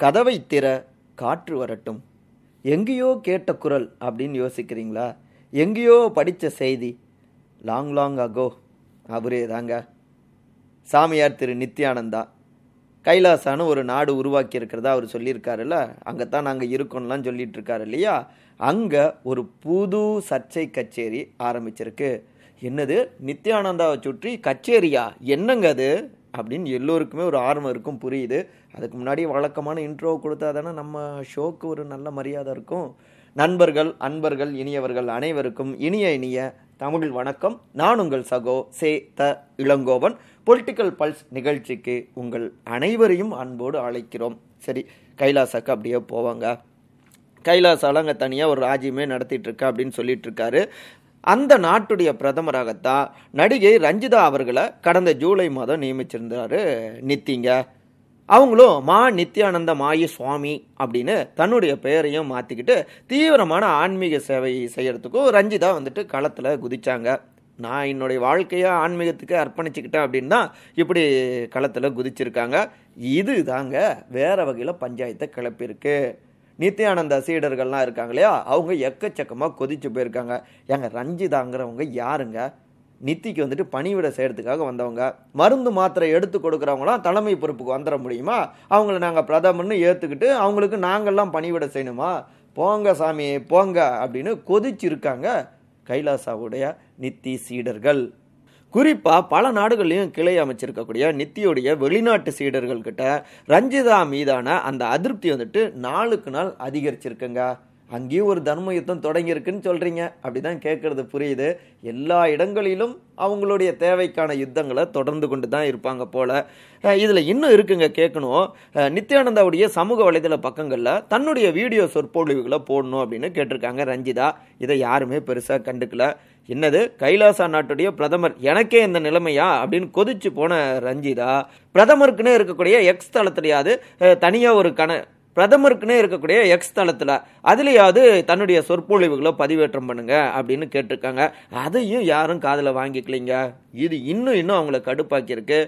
கதவை திற காற்று வரட்டும். எங்கேயோ கேட்ட குரல் அப்படின்னு யோசிக்கிறீங்களா? எங்கேயோ படித்த செய்தி லாங் லாங் அகோ அவரே தாங்க. சாமியார் திரு நித்யானந்தா. கைலாசான ஒரு நாடு உருவாக்கி இருக்கிறதா அவர் சொல்லியிருக்காருல்ல? அங்கே தான் நாங்கள் இருக்கோம்லாம் சொல்லிட்டு இருக்காரு இல்லையா? அங்கே ஒரு புது சர்ச்சை கச்சேரி ஆரம்பிச்சிருக்கு. என்னது? நித்யானந்தாவை சுற்றி கச்சேரியா? என்னங்க அது? அப்படின்னு எல்லோருக்குமே ஒரு ஆர்வம் இருக்கும் புரியுது. அதுக்கு முன்னாடி வழக்கமான இன்ட்ரோ கொடுத்தா தானே நம்ம ஷோக்கு ஒரு நல்ல மரியாதை இருக்கும். நண்பர்கள் அன்பர்கள் இனியவர்கள் அனைவருக்கும் இனிய இனிய தமிழ் வணக்கம். நான் உங்கள் சகோ சே த இளங்கோவன். பொலிட்டிக்கல் பல்ஸ் நிகழ்ச்சிக்கு உங்கள் அனைவரையும் அன்போடு அழைக்கிறோம். சரி கைலாசாக்கு அப்படியே போவாங்க. கைலாசால அங்கே தனியாக ஒரு ராஜ்யமே நடத்திட்டு இருக்கா அப்படின்னு சொல்லிட்டு இருக்காரு. அந்த நாட்டுடைய பிரதமராகத்தான் நடிகை ரஞ்சிதா அவர்களை கடந்த ஜூலை மாதம் நியமிச்சிருந்தாரு நித்திங்க. அவங்களும் மா நித்யானந்த மாயி சுவாமி அப்படின்னு தன்னுடைய பெயரையும் மாற்றிக்கிட்டு தீவிரமான ஆன்மீக சேவை செய்கிறதுக்கும் ரஞ்சிதா வந்துட்டு களத்தில் குதித்தாங்க நான் என்னுடைய வாழ்க்கையை ஆன்மீகத்துக்கு அர்ப்பணிச்சுக்கிட்டேன் அப்படின்னா இப்படி களத்தில் குதிச்சிருக்காங்க. இது தாங்க வேறு வகையில் பஞ்சாயத்தை கிளப்பியிருக்கு. நித்யானந்தா சீடர்கள்லாம் இருக்காங்க இல்லையா? அவங்க எக்கச்சக்கமாக கொதிச்சு போயிருக்காங்க. ஏங்க ரஞ்சிதாங்கிறவங்க யாருங்க? நித்திக்கு வந்துட்டு பணிவிட செய்யறதுக்காக வந்தவங்க. மருந்து மாத்திரை எடுத்து கொடுக்குறவங்களாம் தலைமை பொறுப்புக்கு வந்துட முடியுமா? அவங்கள நாங்கள் பிரதமர்னு ஏற்றுக்கிட்டு அவங்களுக்கு நாங்கள்லாம் பணிவிட செய்யணுமா? போங்க சாமி போங்க அப்படின்னு கொதிச்சிருக்காங்க கைலாசாவுடைய நித்தி சீடர்கள். குறிப்பாக பல நாடுகள்லையும் கிளை அமைச்சிருக்கக்கூடிய நித்தியுடைய வெளிநாட்டு சீடர்கள் கிட்ட ரஞ்சிதா மீதான அந்த அதிருப்தி வந்துட்டு நாளுக்கு நாள் அதிகரிச்சிருக்குங்க. அங்கேயும் ஒரு தர்ம யுத்தம் தொடங்கியிருக்குன்னு சொல்றீங்க. அப்படிதான் கேட்குறது புரியுது. எல்லா இடங்களிலும் அவங்களுடைய தேவைக்கான யுத்தங்களை தொடர்ந்து கொண்டு தான் இருப்பாங்க போல். இதில் இன்னும் இருக்குங்க கேட்கணும். நித்யானந்தாவுடைய சமூக வலைதள பக்கங்களில் தன்னுடைய வீடியோ சொற்பொழிவுகளை போடணும் அப்படின்னு கேட்டிருக்காங்க ரஞ்சிதா. இதை யாருமே பெருசாக கண்டுக்கல. என்னது? கைலாசா நாட்டுடைய பிரதமர் எனக்கே இந்த நிலைமையா? அப்படின்னு கொதிச்சு போன ரஞ்சிதா பிரதமருக்குன்னு இருக்கக்கூடிய எக்ஸ் தளத்திலேயாவது தனியாக ஒரு கண பிரதமருக்குன்னே இருக்கக்கூடிய எக்ஸ் தளத்தில் அதுலேயாவது தன்னுடைய சொற்பொழிவுகளை பதிவேற்றம் பண்ணுங்க அப்படின்னு கேட்டிருக்காங்க. அதையும் யாரும் காதில் வாங்கிக்கலிங்க. இது இன்னும் இன்னும் அவங்கள கடுப்பாக்கியிருக்கு.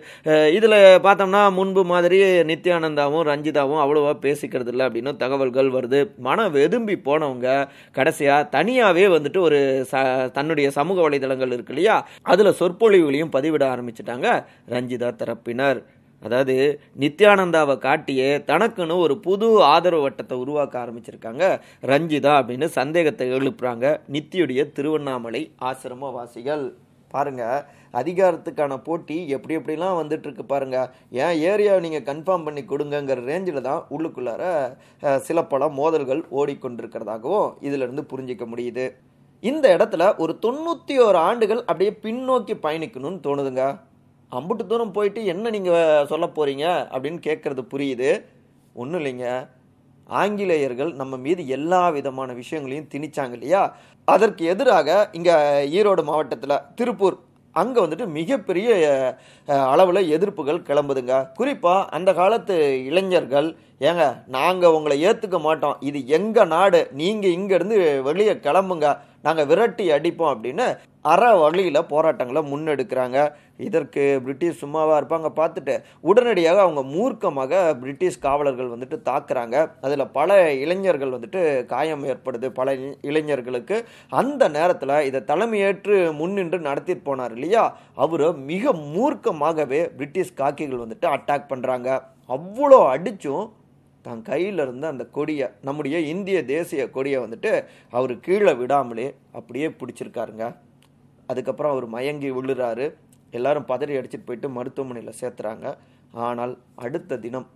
இதில் பார்த்தோம்னா முன்பு மாதிரி நித்யானந்தாவும் ரஞ்சிதாவும் அவ்வளோவா பேசிக்கிறது இல்லை அப்படின்னு தகவல்கள் வருது. மனம் வெதும்பி போனவங்க கடைசியாக தனியாகவே வந்துட்டு ஒரு ச தன்னுடைய சமூக வலைதளங்கள் இருக்கு இல்லையா? அதில் சொற்பொழிவுகளையும் பதிவிட ஆரம்பிச்சிட்டாங்க ரஞ்சிதா தரப்பினர். அதாவது நித்யானந்தாவை காட்டியே தனக்குன்னு ஒரு புது ஆதரவு வட்டத்தை உருவாக்க ஆரம்பிச்சிருக்காங்க. ரஞ்சிதா அப்படின்னு சந்தேகத்தை எழுப்புறாங்க. நித்தியுடைய திருவண்ணாமலை ஆசிரமவாசிகள் பாருங்க அதிகாரத்துக்கான போட்டி எப்படி எப்படிலாம் வந்துட்டு இருக்கு பாருங்க. ஏன் ஏரியாவை நீங்கள் கன்ஃபார்ம் பண்ணி கொடுங்கங்கிற ரேஞ்சில் தான் உள்ளுக்குள்ளார சில பல மோதல்கள் ஓடிக்கொண்டிருக்கிறதாகவும் இதுல இருந்து புரிஞ்சிக்க முடியுது. இந்த இடத்துல ஒரு தொண்ணூற்றி ஓரு ஆண்டுகள் அப்படியே பின்னோக்கி பயணிக்கணும்னு தோணுதுங்க. அம்புட்டு தூரம் போயிட்டு என்ன நீங்கள் சொல்ல போகிறீங்க அப்படின்னு கேட்குறது புரியுது. ஒன்றும் இல்லைங்க. ஆங்கிலேயர்கள் நம்ம மீது எல்லா விதமான விஷயங்களையும் திணிச்சாங்க இல்லையா? அதற்கு எதிராக இங்கே ஈரோடு மாவட்டத்தில் திருப்பூர் அங்கே வந்துட்டு மிகப்பெரிய அளவில் எதிர்ப்புகள் கிளம்புதுங்க. குறிப்பாக அந்த காலத்து இளைஞர்கள் ஏங்க நாங்கள் உங்களை ஏற்றுக்க மாட்டோம். இது எங்கள் நாடு? நீங்கள் இங்கேருந்து வெளியே கிளம்புங்க. நாங்கள் விரட்டி அடிப்போம் அப்படின்னு அற வழியில் போராட்டங்களை முன்னெடுக்கிறாங்க. இதற்கு பிரிட்டிஷ் சும்மாவாக இருப்பாங்க பார்த்துட்டு உடனடியாக அவங்க மூர்க்கமாக பிரிட்டிஷ் காவலர்கள் வந்துட்டு தாக்குறாங்க. அதில் பல இளைஞர்கள் வந்துட்டு காயம் ஏற்படுது. பல இளைஞர்களுக்கு அந்த நேரத்தில் இதை தலைமையேற்று முன்னின்று நடத்திட்டு போனார் இல்லையா? அவரை மிக மூர்க்கமாகவே பிரிட்டிஷ் காக்கிகள் வந்துட்டு அட்டாக் பண்ணுறாங்க அவ்வளோ அடித்தும் தான் கையில் இருந்த அந்த கொடியை நம்முடைய இந்திய தேசிய கொடியை வந்துட்டு அவர் கீழே விடாமலே அப்படியே பிடிச்சிருக்காருங்க. அதுக்கப்புறம் அவர் மயங்கி விழுறாரு எல்லாரும் பதறி அடிச்சிட்டு போயிட்டு மருத்துவமனையில் சேர்த்துறாங்க. ஆனால் அடுத்த தினம்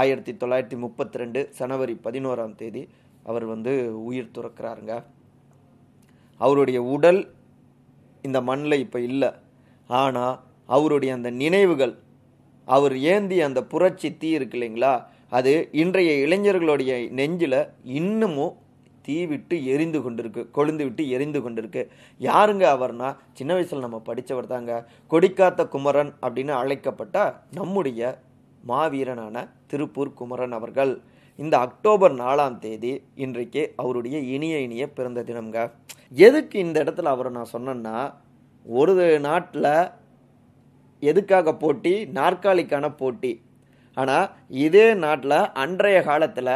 ஆயிரத்தி தொள்ளாயிரத்தி முப்பத்தி ரெண்டு ஜனவரி பதினோராம் தேதி அவர் வந்து உயிர் துறக்கிறாருங்க. அவருடைய உடல் இந்த மண்ணில் இப்போ இல்லை. ஆனால் அவருடைய அந்த நினைவுகள் அவர் ஏந்தி அந்த புரட்சி தீ இருக்கு இல்லைங்களா? அது இன்றைய இளைஞர்களுடைய நெஞ்சில் இன்னமும் தீ விட்டு எரிந்து கொண்டிருக்கு கொழுந்து விட்டு எரிந்து கொண்டிருக்கு. யாருங்க அவர்னா? சின்ன வயசில் நம்ம படித்தவர் தாங்க. கொடிக்காத்த குமரன் அப்படின்னு அழைக்கப்பட்ட நம்முடைய மாவீரனான திருப்பூர் குமரன் அவர்கள். இந்த அக்டோபர் நாலாம் தேதி இன்றைக்கு அவருடைய இனிய இனிய பிறந்த தினம்ங்க. எதுக்கு இந்த இடத்துல அவரை நான் சொன்னேன்னா ஒரு நாட்டில் எதுக்காக போட்டி? நாற்காலிக்கான போட்டி. ஆனால் இதே நாட்டில் அன்றைய காலத்தில்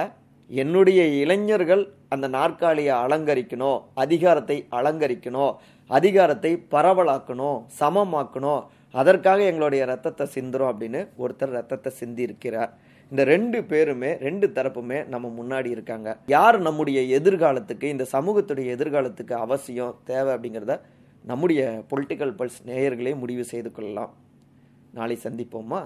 என்னுடைய இளைஞர்கள் அந்த நாற்காலியை அலங்கரிக்கணும் அதிகாரத்தை அலங்கரிக்கணும் அதிகாரத்தை பரவலாக்கணும் சமமாக்கணும் அதற்காக எங்களுடைய ரத்தத்தை சிந்துறோம் அப்படின்னு ஒருத்தர் ரத்தத்தை சிந்தி இருக்கிறார் இந்த ரெண்டு பேருமே ரெண்டு தரப்புமே நம்ம முன்னாடி இருக்காங்க. யார் நம்முடைய எதிர்காலத்துக்கு இந்த சமூகத்துடைய எதிர்காலத்துக்கு அவசியம் தேவை அப்படிங்கிறத நம்முடைய பொலிட்டிக்கல் பல்ஸ் நேயர்களே முடிவு செய்து கொள்ளலாம். நாளை சந்திப்போமா?